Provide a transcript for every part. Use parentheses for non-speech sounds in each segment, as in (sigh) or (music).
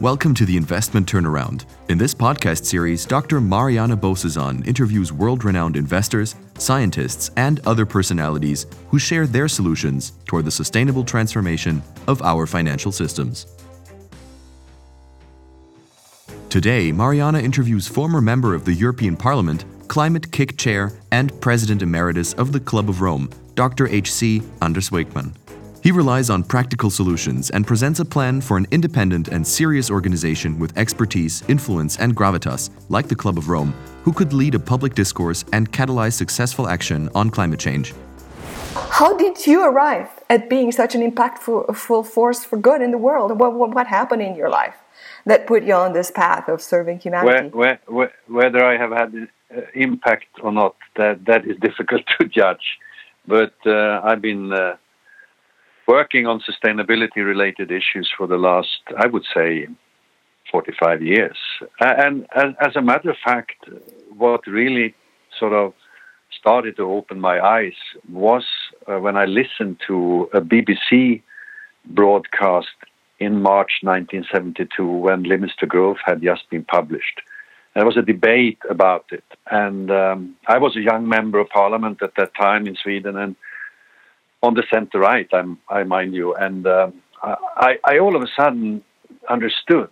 Welcome to the Investment Turnaround. In this podcast series, Dr. Mariana Bozesan interviews world renowned investors, scientists, and other personalities who share their solutions toward the sustainable transformation of our financial systems. Today, Mariana interviews former member of the European Parliament, Climate-KIC Chair, and President Emeritus of the Club of Rome, Dr. H.C. Anders Wijkman. He relies on practical solutions and presents a plan for an independent and serious organization with expertise, influence, and gravitas, like the Club of Rome, who could lead a public discourse and catalyze successful action on climate change. How did you arrive at being such an impactful force for good in the world? What, what, what happened in your life that put you on this path of serving humanity? Where, where, whether I have had uh, impact or not, that, that is (laughs) difficult to judge. But uh, I've been uh, working on sustainability related issues for the last, I would say, 45 years. And, as a matter of fact, what really sort of started to open my eyes was uh, when I listened to a BBC broadcast in March 1972 when Limits to Growth had just been published. There was a debate about it, and um, I was a young member of parliament at that time in Sweden, and on the center right, I'm, I mind you, and um, I, I all of a sudden understood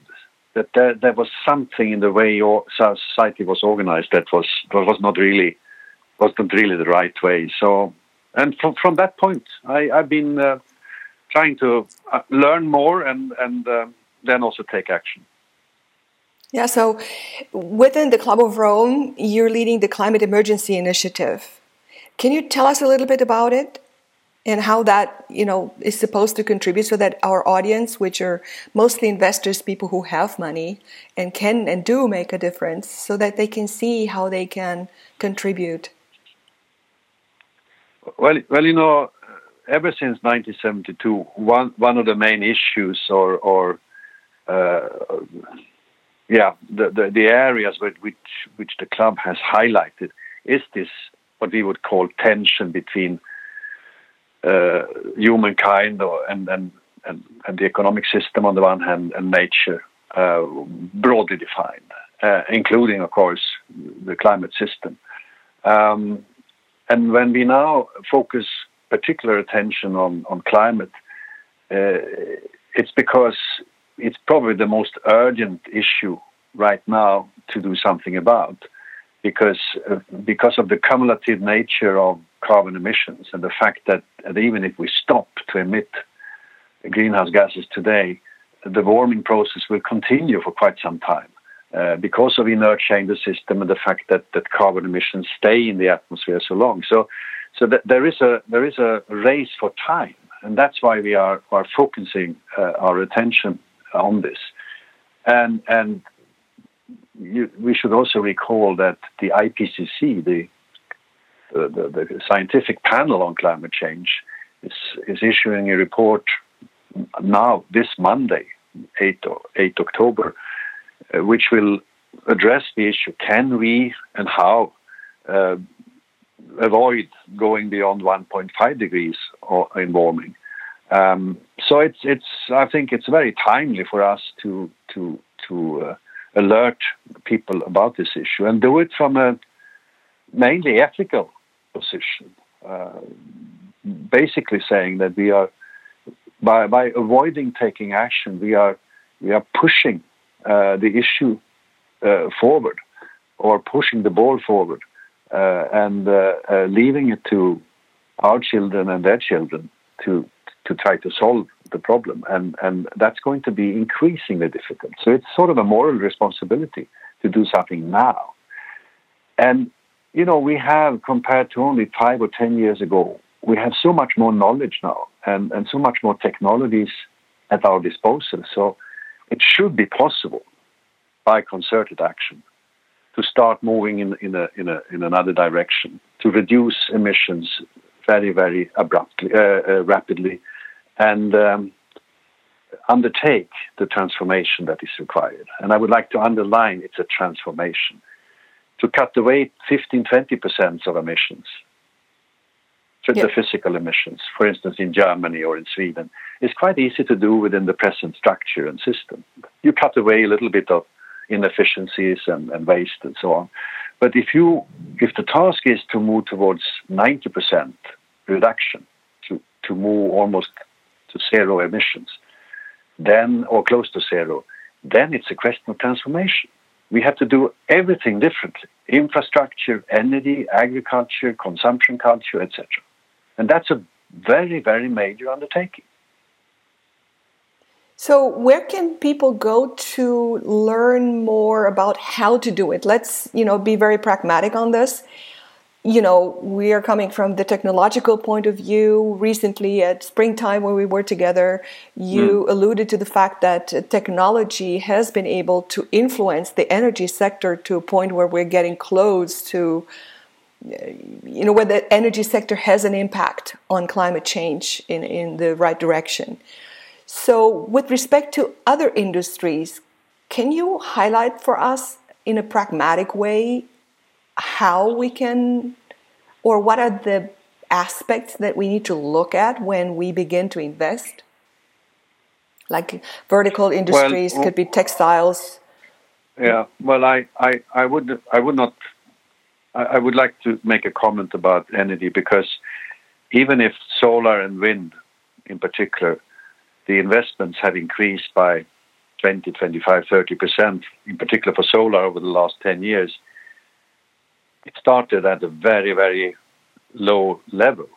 that there, there was something in the way your society was organized that was was not really was not really the right way. So, and from from that point, I, I've been uh, trying to uh, learn more and and uh, then also take action. Yeah. So, within the Club of Rome, you're leading the climate emergency initiative. Can you tell us a little bit about it? And how that you know is supposed to contribute so that our audience which are mostly investors people who have money and can and do make a difference so that they can see how they can contribute. Well well you know ever since 1972 one one of the main issues or or uh, yeah the, the, the areas which which the club has highlighted is this what we would call tension between uh, humankind or, and, and, and, and, the economic system on the one hand and nature uh, broadly defined, uh, including, of course, the climate system. Um, and when we now focus particular attention on, on climate, uh, it's because it's probably the most urgent issue right now to do something about because uh, because of the cumulative nature of carbon emissions and the fact that, that even if we stop to emit greenhouse gases today, the warming process will continue for quite some time. Uh, because of inertia in the system and the fact that, that carbon emissions stay in the atmosphere so long. So, so there is a there is a race for time, and that's why we are are focusing uh, our attention on this. And and you, we should also recall that the IPCC, the, the, the, the scientific panel on climate change, is, is issuing a report now this Monday, 8, 8 October, uh, which will address the issue can we and how uh, avoid going beyond 1.5 degrees or, in warming. Um, so it's it's I think it's very timely for us to to to uh, alert people about this issue and do it from a mainly ethical position. Uh, basically saying that we are by by avoiding taking action, we are we are pushing uh, the issue uh, forward or pushing the ball forward uh, and uh, uh, leaving it to our children and their children to to try to solve the problem, and and that's going to be increasingly difficult. So it's sort of a moral responsibility to do something now, and you know we have compared to only five or ten years ago, we have so much more knowledge now, and and so much more technologies at our disposal. So it should be possible by concerted action to start moving in in a in a in another direction to reduce emissions very very abruptly uh, uh, rapidly and um, undertake the transformation that is required. And I would like to underline it's a transformation. To cut away 15 20% of emissions, yeah. the physical emissions, for instance, in Germany or in Sweden, is quite easy to do within the present structure and system. you cut away a little bit of inefficiencies and, and waste and so on. But if you if the task is to move towards 90% reduction, to, to move almost to zero emissions, then or close to zero, then it's a question of transformation. We have to do everything differently: infrastructure, energy, agriculture, consumption culture, etc. And that's a very, very major undertaking. So, where can people go to learn more about how to do it? Let's, you know, be very pragmatic on this. You know, we are coming from the technological point of view. Recently, at springtime, when we were together, you mm. alluded to the fact that technology has been able to influence the energy sector to a point where we're getting close to, you know, where the energy sector has an impact on climate change in, in the right direction. So, with respect to other industries, can you highlight for us in a pragmatic way how we can, or what are the aspects that we need to look at when we begin to invest? Like vertical industries, well, could be textiles. Yeah, well, I, I, I would I would not I, I would like to make a comment about energy because even if solar and wind, in particular, the investments have increased by 20, 25, 30%, in particular for solar over the last 10 years. It started at a very, very low level.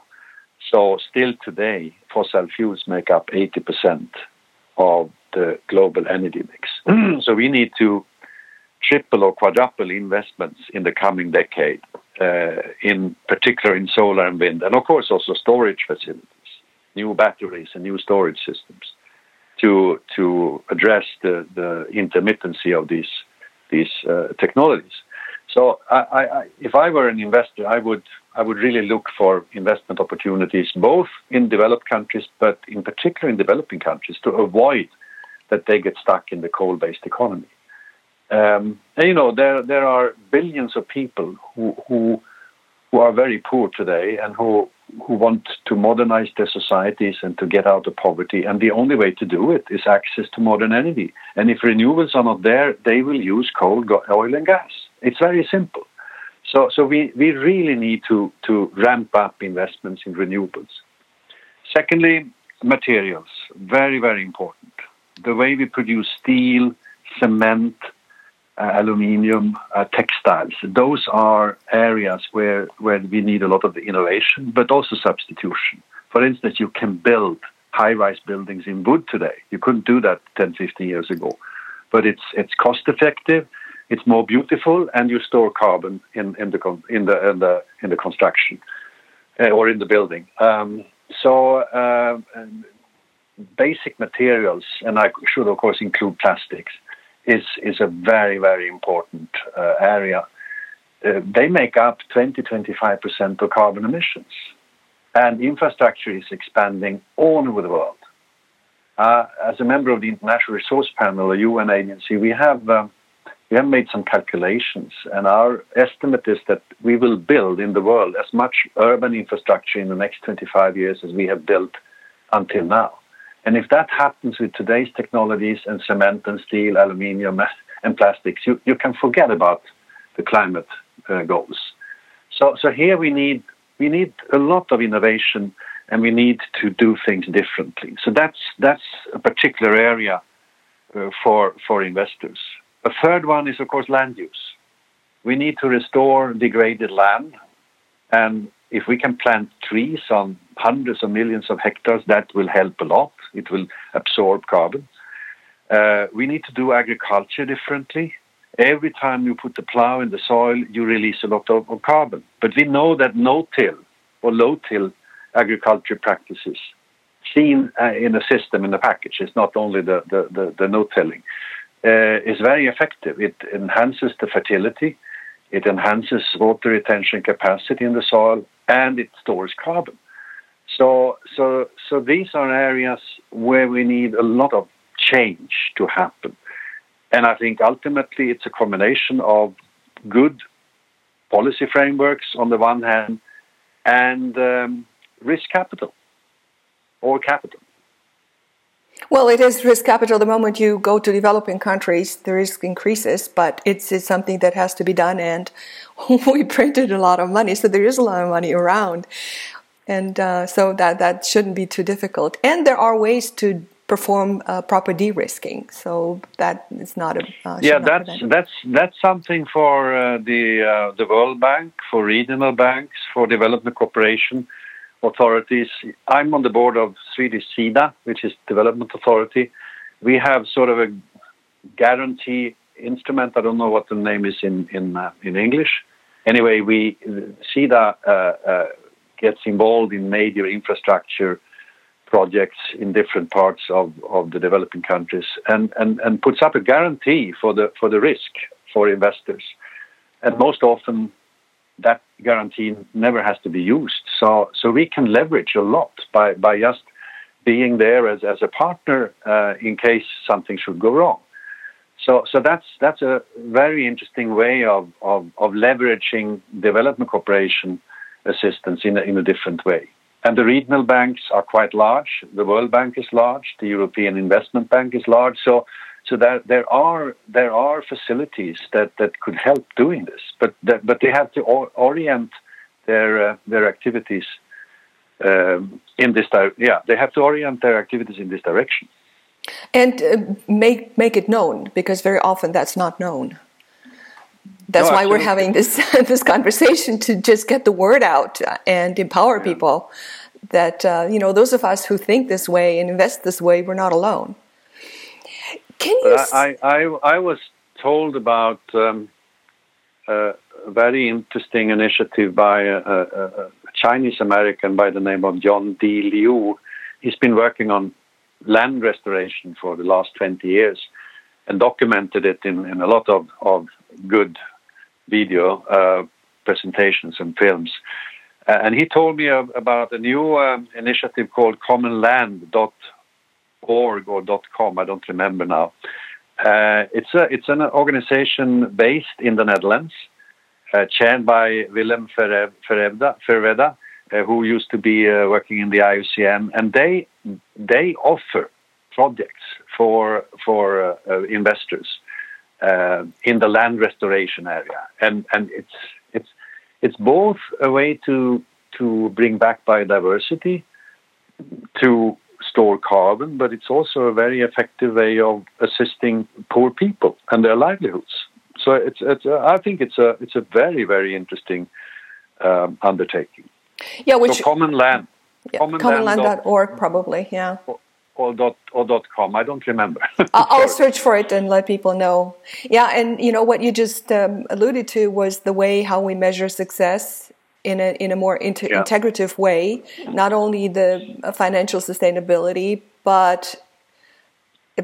So, still today, fossil fuels make up 80% of the global energy mix. (clears throat) so, we need to triple or quadruple investments in the coming decade, uh, in particular in solar and wind, and of course also storage facilities new batteries and new storage systems to to address the, the intermittency of these these uh, technologies. So I, I, if I were an investor, I would I would really look for investment opportunities both in developed countries, but in particular in developing countries, to avoid that they get stuck in the coal-based economy. Um, and you know there there are billions of people who who who are very poor today and who who want to modernize their societies and to get out of poverty. And the only way to do it is access to modern energy. And if renewables are not there, they will use coal, oil, and gas. It's very simple. So, so we, we really need to, to ramp up investments in renewables. Secondly, materials. Very, very important. The way we produce steel, cement, uh, aluminium, uh, textiles. Those are areas where, where we need a lot of the innovation, but also substitution. For instance, you can build high rise buildings in wood today. You couldn't do that 10, 15 years ago. But it's, it's cost effective, it's more beautiful, and you store carbon in, in, the, in, the, in, the, in the construction uh, or in the building. Um, so, uh, basic materials, and I should, of course, include plastics is is a very very important uh, area. Uh, they make up 20 25 percent of carbon emissions, and infrastructure is expanding all over the world. Uh, as a member of the International Resource Panel, a UN agency, we have um, we have made some calculations, and our estimate is that we will build in the world as much urban infrastructure in the next 25 years as we have built until now. And if that happens with today's technologies and cement and steel, aluminium and plastics, you, you can forget about the climate uh, goals. So, so here we need we need a lot of innovation and we need to do things differently. So that's that's a particular area uh, for for investors. A third one is of course land use. We need to restore degraded land, and if we can plant trees on hundreds of millions of hectares, that will help a lot. It will absorb carbon. Uh, we need to do agriculture differently. Every time you put the plow in the soil, you release a lot of, of carbon. But we know that no-till or low-till agriculture practices seen uh, in a system, in a package, it's not only the, the, the, the no-tilling, uh, is very effective. It enhances the fertility, it enhances water retention capacity in the soil, and it stores carbon. So, so, so these are areas where we need a lot of change to happen. And I think ultimately it's a combination of good policy frameworks on the one hand and um, risk capital or capital. Well, it is risk capital. The moment you go to developing countries, the risk increases, but it's, it's something that has to be done. And (laughs) we printed a lot of money, so there is a lot of money around. And uh, so that, that shouldn't be too difficult. And there are ways to perform uh, proper de-risking, so that is not a uh, yeah. That's that's that's something for uh, the uh, the World Bank, for regional banks, for development cooperation authorities. I'm on the board of Swedish SIDA, which is Development Authority. We have sort of a guarantee instrument. I don't know what the name is in in uh, in English. Anyway, we SIDA uh, uh, gets involved in major infrastructure projects in different parts of, of the developing countries and, and, and puts up a guarantee for the for the risk for investors. And most often that guarantee never has to be used. So, so we can leverage a lot by, by just being there as, as a partner uh, in case something should go wrong. So, so that's that's a very interesting way of, of, of leveraging development cooperation assistance in a, in a different way. And the regional banks are quite large. The World Bank is large. The European Investment Bank is large. So so that there are there are facilities that, that could help doing this, but that, but they have to or, orient their uh, their activities um, in this di- yeah they have to orient their activities in this direction and uh, make make it known because very often that's not known. That's no, why we're having this (laughs) this conversation to just get the word out and empower yeah. people that uh, you know those of us who think this way and invest this way we're not alone. Can you? I, I, I was told about um, a very interesting initiative by a, a, a, Chinese American by the name of John D. Liu. He's been working on land restoration for the last 20 years and documented it in, in a lot of, of good video uh, presentations and films. Uh, and he told me about a new um, initiative called commonland.org org or .com. I don't remember now. Uh, it's a it's an organization based in the Netherlands, uh, chaired by Willem Ferwerda, uh, who used to be uh, working in the IUCN, and they they offer projects for for uh, uh, investors in the land restoration area, and and it's it's it's both a way to to bring back biodiversity, to store carbon, but it's also a very effective way of assisting poor people and their livelihoods. So it's, it's uh, I think it's a it's a very very interesting um, undertaking. Yeah, which so common land. Yeah, commonland.org dot, probably, yeah. Or, or dot or dot com. I don't remember. (laughs) I'll search for it and let people know. Yeah, and you know what you just um, alluded to was the way how we measure success in a in a more inter- yeah. integrative way, not only the financial sustainability, but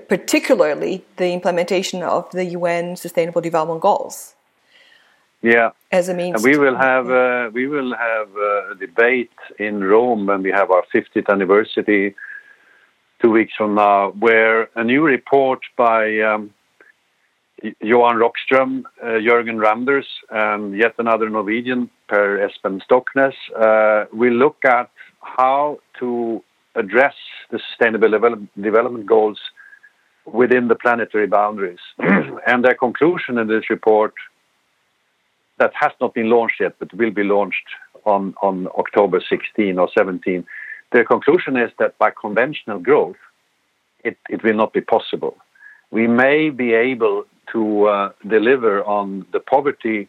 particularly the implementation of the UN Sustainable Development Goals. Yeah, as a means. And we will have uh, we will have uh, a debate in Rome when we have our 50th anniversary two weeks from now, where a new report by um, Johan Rockström, uh, Jørgen Randers, and yet another Norwegian, Per Espen Stoknes, uh, will look at how to address the sustainable development goals within the planetary boundaries. (clears throat) and their conclusion in this report that has not been launched yet, but will be launched on, October 16 or 17. Their conclusion is that by conventional growth, it, it will not be possible. We may be able to uh, deliver on the poverty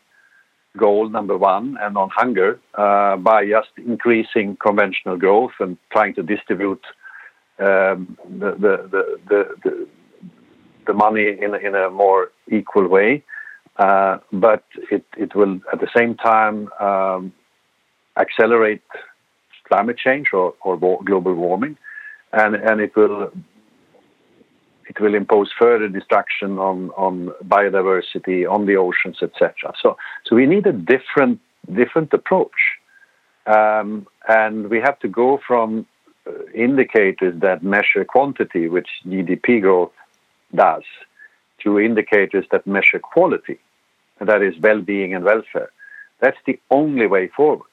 goal number one and on hunger uh, by just increasing conventional growth and trying to distribute um, the, the, the, the, money in, in a more equal way. Uh, but it, it will at the same time um, accelerate climate change or, or global warming, and, and it will it will impose further destruction on, on biodiversity, on the oceans, etc. So, so we need a different different approach, um, and we have to go from uh, indicators that measure quantity, which GDP growth does, to indicators that measure quality, that is well-being and welfare. That's the only way forward.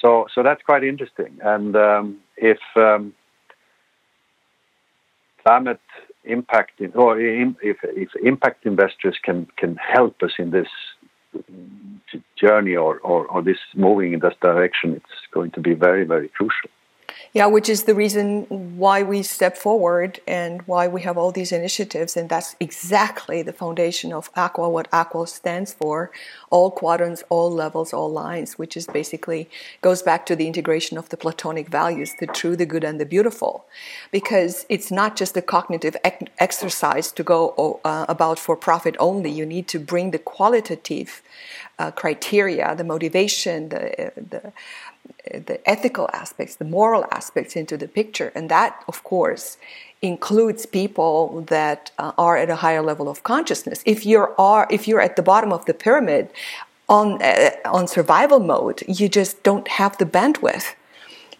So, so that's quite interesting. And um, if um, climate impact or if, if impact investors can can help us in this journey or, or, or this moving in this direction, it's going to be very very crucial. Yeah, which is the reason why we step forward and why we have all these initiatives. And that's exactly the foundation of AQAL, what AQAL stands for all quadrants, all levels, all lines, which is basically goes back to the integration of the Platonic values, the true, the good, and the beautiful. Because it's not just a cognitive ec- exercise to go uh, about for profit only. You need to bring the qualitative uh, criteria, the motivation, the, the the ethical aspects, the moral aspects into the picture. And that, of course, includes people that uh, are at a higher level of consciousness. If you're are if you're at the bottom of the pyramid on uh, on survival mode, you just don't have the bandwidth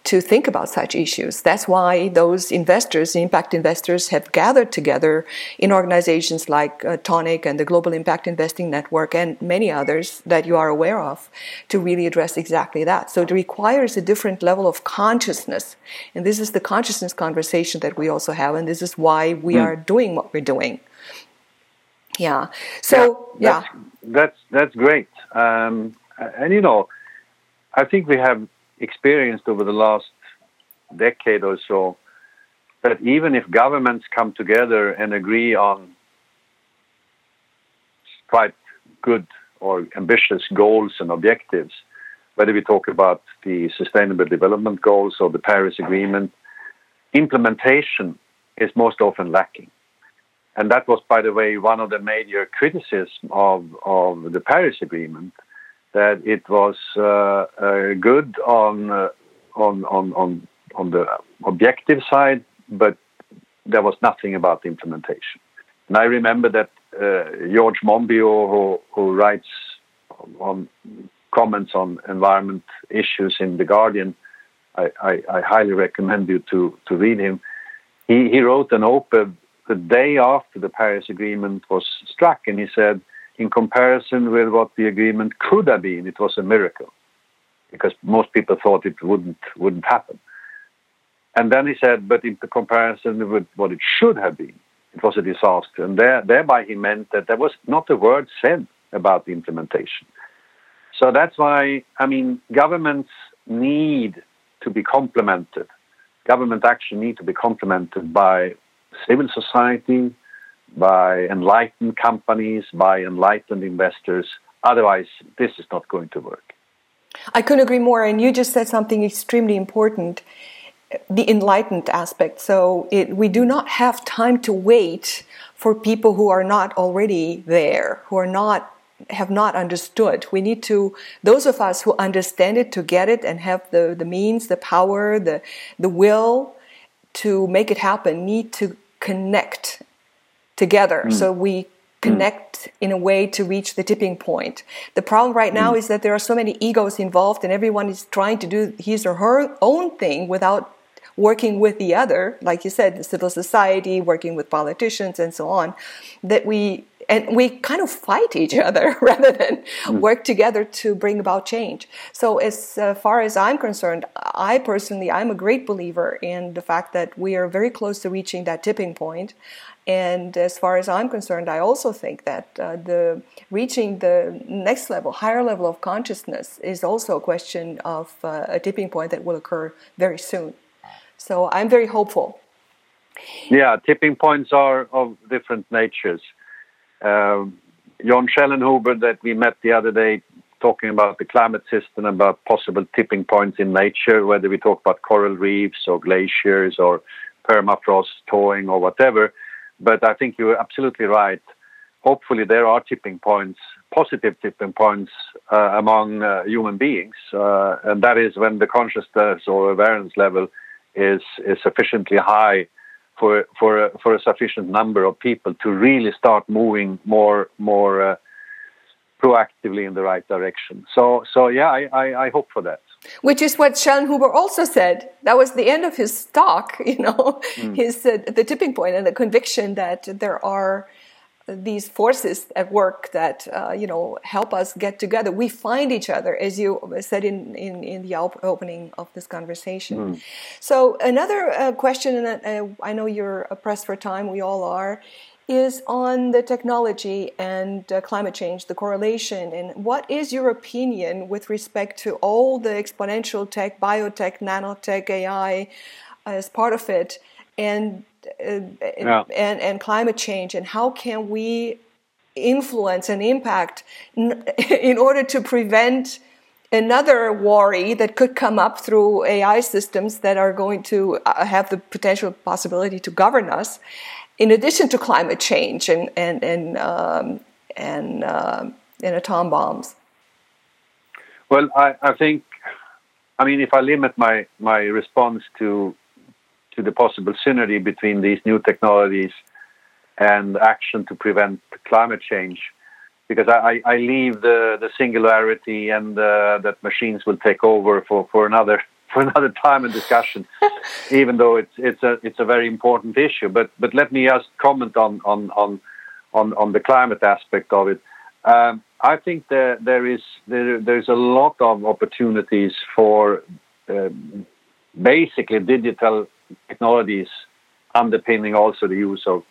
to think about such issues. That's why those investors, impact investors, have gathered together in organizations like uh, Toniic and the Global Impact Investing Network and many others that you are aware of to really address exactly that. So it requires a different level of consciousness. And this is the consciousness conversation that we also have. And this is why we mm. are doing what we're doing. Yeah. So, yeah. That's, yeah. that's, that's great. Um, and, you know, I think we have experienced over the last decade or so that even if governments come together and agree on quite good or ambitious goals and objectives, whether we talk about the Sustainable Development Goals or the Paris Agreement, implementation is most often lacking. And that was, by the way, one of the major criticisms of, of the Paris Agreement that it was uh, uh, good on, uh, on on on on the objective side, but there was nothing about the implementation. And I remember that George Monbiot, who, who writes on comments on environment issues in the Guardian, I, highly recommend you to read him. He he wrote an op-ed the day after the Paris Agreement was struck, and he said in comparison with what the agreement could have been, it was a miracle because most people thought it wouldn't wouldn't happen. And then he said, but in comparison with what it should have been, it was a disaster. And there, thereby he meant that there was not a word said about the implementation. So that's why, I mean, governments need to be complemented. Government action need to be complemented by civil society, by enlightened companies, by enlightened investors. Otherwise, this is not going to work. I couldn't agree more. And you just said something extremely important the enlightened aspect. So it, we do not have time to wait for people who are not already there, who are not have not understood. We need to, those of us who understand it, to get it and have the, the means, the power, the, the will to make it happen, need to connect together. Mm. So we mm. connect mm. in a way to reach the tipping point. The problem right now mm. is that there are so many egos involved and everyone is trying to do his or her own thing without working with the other, like you said, the civil society, working with politicians and so on, that we and we kind of fight each (laughs) other rather than mm. work together to bring about change. So as uh, far as I'm concerned, I personally I'm a great believer in the fact that we are very close to reaching that tipping point. And as far as I'm concerned, I also think that uh, the reaching the next level, higher level of consciousness, is also a question of uh, a tipping point that will occur very soon. So I'm very hopeful. Yeah, tipping points are of different natures. Um, John Schellnhuber, that we met the other day, talking about the climate system, about possible tipping points in nature, whether we talk about coral reefs or glaciers or permafrost thawing or whatever but I think you're absolutely right. Hopefully, there are tipping points, positive tipping points uh, among uh, human beings, uh, and that is when the consciousness or awareness level is is sufficiently high for for a, for a sufficient number of people to really start moving more more uh, proactively in the right direction. So so yeah, I, I, I hope for that. Which is what Schellnhuber also said. That was the end of his talk, (laughs) you know, mm. his uh, the tipping point and the conviction that there are these forces at work that uh, you know help us get together. We find each other, as you said in in, in the opening of this conversation. Mm. So another uh, question, and uh, I know you're pressed for time. We all are. Is on the technology and uh, climate change, the correlation, and what is your opinion with respect to all the exponential tech, biotech, nanotech, AI as part of it, and uh, yeah. and, and climate change and how can we influence and impact (laughs) in order to prevent another worry that could come up through AI systems that are going to uh, have the potential possibility to govern us, in addition to climate change and and and um, and, uh, and atom bombs. Well, I, I think, I mean, if I limit my my response to to the possible synergy between these new technologies and action to prevent climate change. Because I, I leave the, the singularity and uh, that machines will take over for, for another for another time and discussion, (laughs) even though it's it's a it's a very important issue. But but let me just comment on on on on, on the climate aspect of it. Um, I think there there is there, there's a lot of opportunities for uh, basically digital technologies underpinning also the use of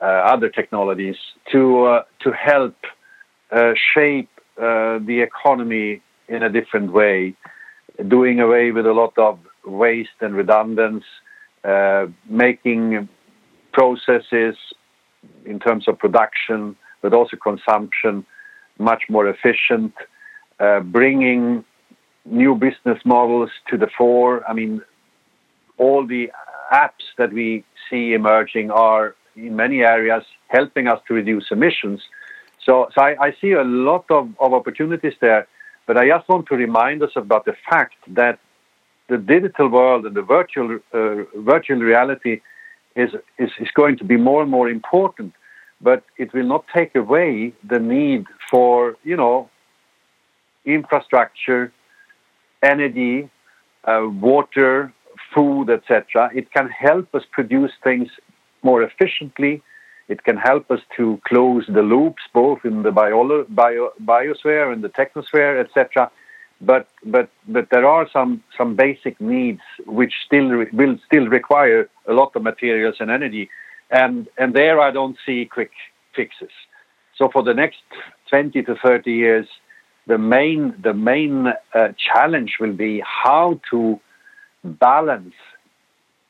uh, other technologies to uh, to help uh, shape uh, the economy in a different way, doing away with a lot of waste and redundance, uh, making processes in terms of production but also consumption much more efficient, uh, bringing new business models to the fore. I mean, all the apps that we see emerging are in many areas helping us to reduce emissions. So, so I, I, see a lot of, of opportunities there, but I just want to remind us about the fact that the digital world and the virtual uh, virtual reality is, is is going to be more and more important, but it will not take away the need for you know infrastructure, energy, uh, water, food, etc. It can help us produce things more efficiently. It can help us to close the loops, both in the bio, bio, biosphere and the technosphere, etc. But but but there are some some basic needs which still re- will still require a lot of materials and energy, and and there I don't see quick fixes. So for the next 20 to 30 years, the main the main uh, challenge will be how to balance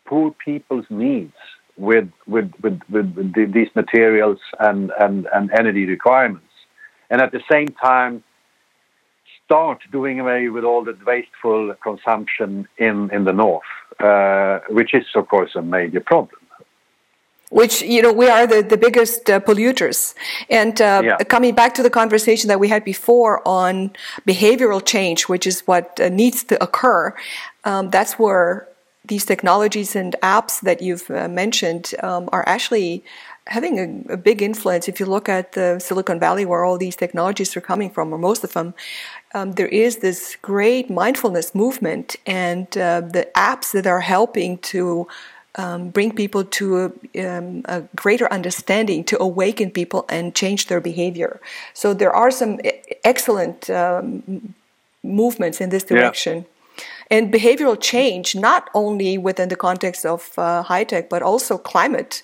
poor people's needs with with with, with, with these materials and, and, and energy requirements, and at the same time start doing away with all the wasteful consumption in in the north, uh, which is of course a major problem. Which you know we are the, the biggest uh, polluters. And uh, yeah. coming back to the conversation that we had before on behavioral change which is what uh, needs to occur um, that's where these technologies and apps that you've uh, mentioned um, are actually having a, a, big influence. If you look at the Silicon Valley, where all these technologies are coming from, or most of them, um, there is this great mindfulness movement and uh, the apps that are helping to um, bring people to a, um, a, greater understanding, to awaken people and change their behavior. So there are some excellent um, movements in this direction. And behavioral change, not only within the context of uh, high tech, but also climate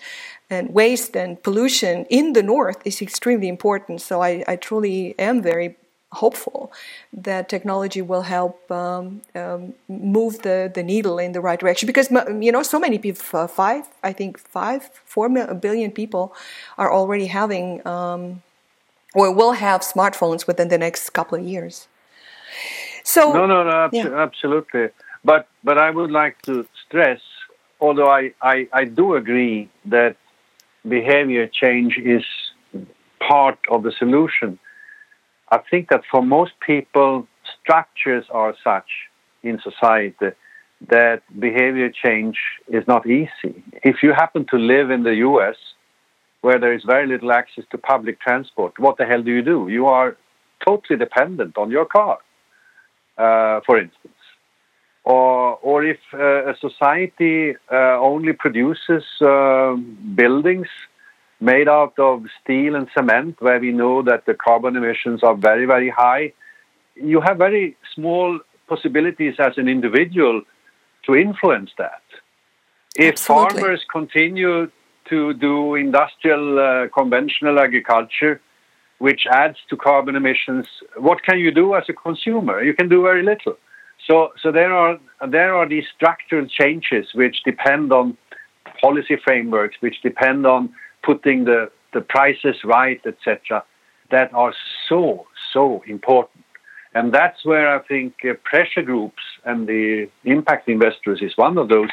and waste and pollution in the north is extremely important. So I, I truly am very hopeful that technology will help um, um, move the, the needle in the right direction because you know so many people uh, five i think five four billion people are already having um, or will have smartphones within the next couple of years so no no no yeah. absolutely but but i would like to stress although I, I i do agree that behavior change is part of the solution I think that for most people, structures are such in society that behavior change is not easy. If you happen to live in the US, where there is very little access to public transport, what the hell do you do? You are totally dependent on your car, for instance. Or, or if uh, a society uh, only produces uh, buildings made out of steel and cement, where we know that the carbon emissions are very, very high, you have very small possibilities as an individual to influence that. If Absolutely. farmers continue to do industrial uh, conventional agriculture, which adds to carbon emissions, what can you do as a consumer? You can do very little. So, so there are there are these structural changes which depend on policy frameworks, which depend on putting the, the prices right, etc., that are so so important. And that's where I think uh, pressure groups and the impact investors is one of those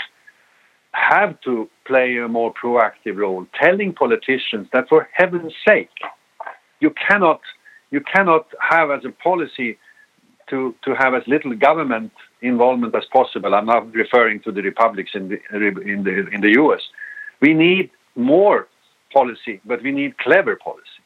have to play a more proactive role, telling politicians that for heaven's sake, you cannot you cannot have as a policy to, to have as little government involvement as possible. I'm not referring to the republics in the in the in the US. We need more policy, but we need clever policy.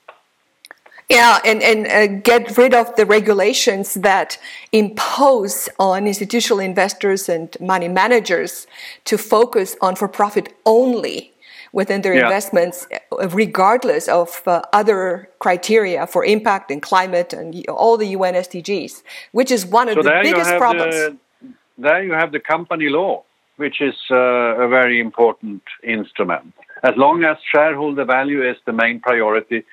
Yeah, and, and uh, get rid of the regulations that impose on institutional investors and money managers to focus on for profit only within their Yeah. investments, regardless of uh, other criteria for impact and climate and all the UN SDGs, which is one of So the biggest problems. the there you have the company law, which is uh, a very important instrument. As long as shareholder value is the main priority,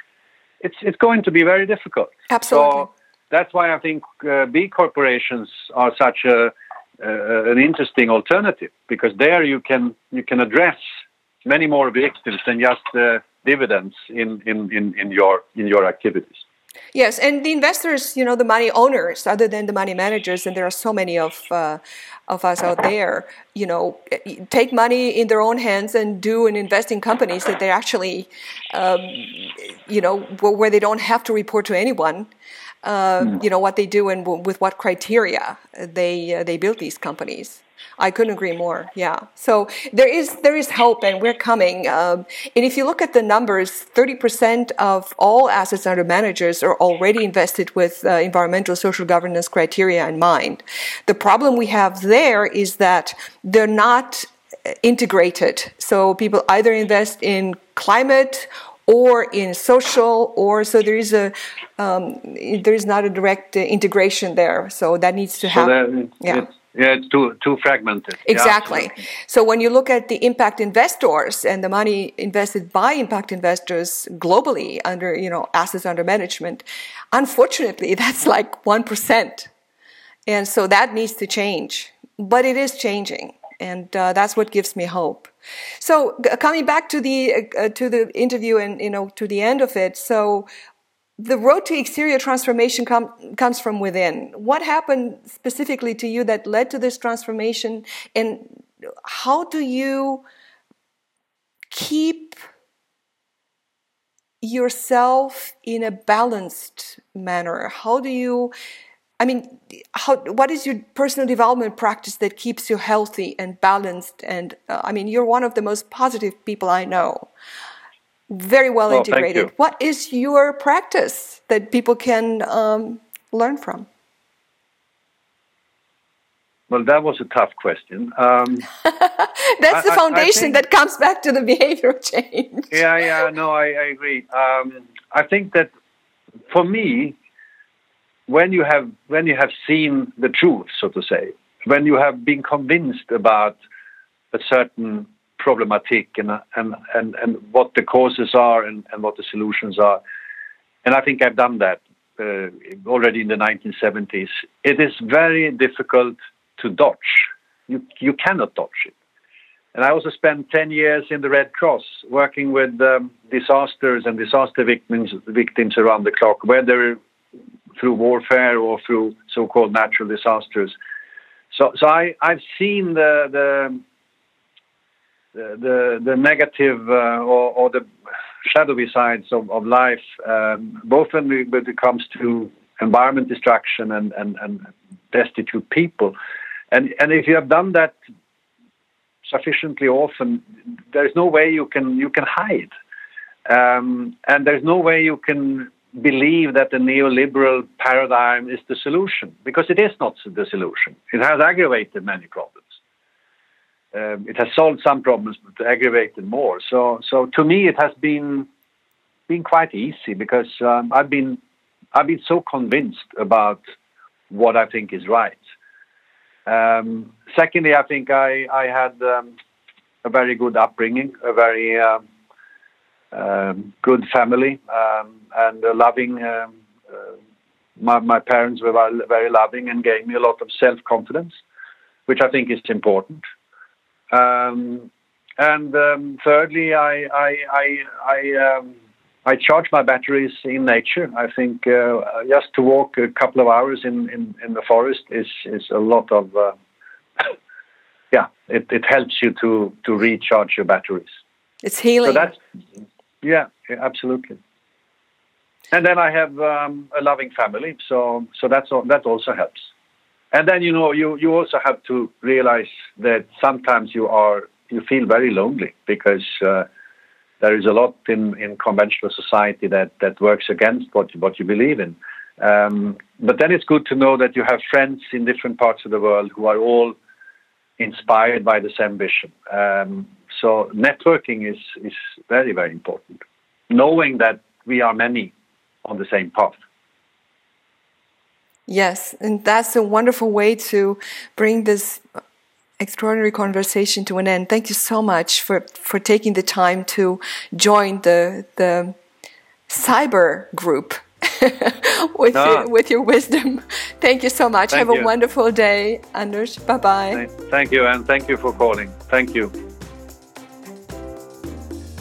it's it's going to be very difficult. Absolutely. So that's why I think uh, B corporations are such a uh, an interesting alternative because there you can you can address many more objectives than just uh, dividends in, in, in, in your in your activities. Yes, and the investors, you know, the money owners, other than the money managers, and there are so many of uh, of us out there, you know, take money in their own hands and do and invest in companies that they actually, um, you know, where where they don't have to report to anyone. Uh, You know what they do and w- with what criteria they uh, they build these companies. I couldn't agree more. Yeah. So there is there is hope, and we're coming. Um, and if you look at the numbers, thirty percent of all assets under managers are already invested with uh, environmental social governance criteria in mind. The problem we have there is that they're not uh, integrated. So people either invest in climate or in social, or so there is a um, there is not a direct uh, integration there. So that needs to So happen. that, yeah. it's, yeah, it's too too fragmented. Exactly. absolutely. so when you look at the impact investors and the money invested by impact investors globally under, you know, assets under management, unfortunately, (laughs) that's like 1%. And so that needs to change. But it is changing. And uh, that's what gives me hope. So g- coming back to the uh, to the interview and you know to the end of it. So the road to exterior transformation com- comes from within. What happened specifically to you that led to this transformation, and how do you keep yourself in a balanced manner? How do you, I mean, how, what is your personal development practice that keeps you healthy and balanced? And uh, I mean, you're one of the most positive people I know very well Oh, integrated. What is your practice that people can um, learn from? Well, that was a tough question. Um, (laughs) That's the I- I foundation think- that comes back to the behavioral change. yeah, yeah, no, I, I agree. Um, I think that for me, when you have when you have seen the truth, so to say, when you have been convinced about a certain problematic and and and, and what the causes are and, and what the solutions are, and I think I've done that uh, already in the 1970s. It is very difficult to dodge. You you cannot dodge it. And I also spent 10 years in the Red Cross working with um, disasters and disaster victims, victims around the clock, whether through warfare or through so called natural disasters. So, so I, I've seen the, the, the, the, negative uh, or, or the shadowy sides of, of life, um, both when, we, when it comes to environment destruction and, and, and destitute people. And, and if you have done that sufficiently often, there's no way you can you can hide, um, and there's no way you can believe that the neoliberal paradigm is the solution because it is not the solution. It has aggravated many problems. Um, it has solved some problems, but aggravated more. So, so to me, it has been been quite easy because um, I've been I've been so convinced about what I think is right. Um, secondly, I think I I had um, a very good upbringing, a very um, good family, um, and a loving. Um, uh, my, my parents were very loving and gave me a lot of self confidence, which I think is important. Um, and um, thirdly, I I I I, um, I, charge my batteries in nature. I think uh, just to walk a couple of hours in, in, in the forest is is a lot of uh, (laughs) yeah. It, it helps you to to recharge your batteries. It's healing. So that's yeah, yeah absolutely. And then I have um, a loving family, so so that's all, that also helps. And then you know you you also have to realize that sometimes you are you feel very lonely because uh, there is a lot in, in conventional society that, that works against what you, what you believe in. Um, but then it's good to know that you have friends in different parts of the world who are all inspired by the same vision. Um, so networking is, is very, very important. Knowing that we are many on the same path. Yes, and that's a wonderful way to bring this extraordinary conversation to an end. Thank you so much for, for taking the time to join the the cyber group (laughs) with no. your, with your wisdom. Thank you so much. Thank Have you. a wonderful day, Anders. Bye bye. Thank you, and thank you for calling. Thank you.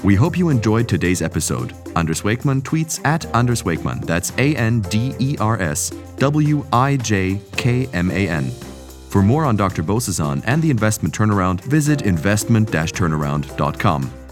We hope you enjoyed today's episode. Anders Wijkman tweets at Anders Wijkman. That's A N D E R S W I J K M A N. For more on Dr. Bozesan and the investment turnaround, visit investment-turnaround.com.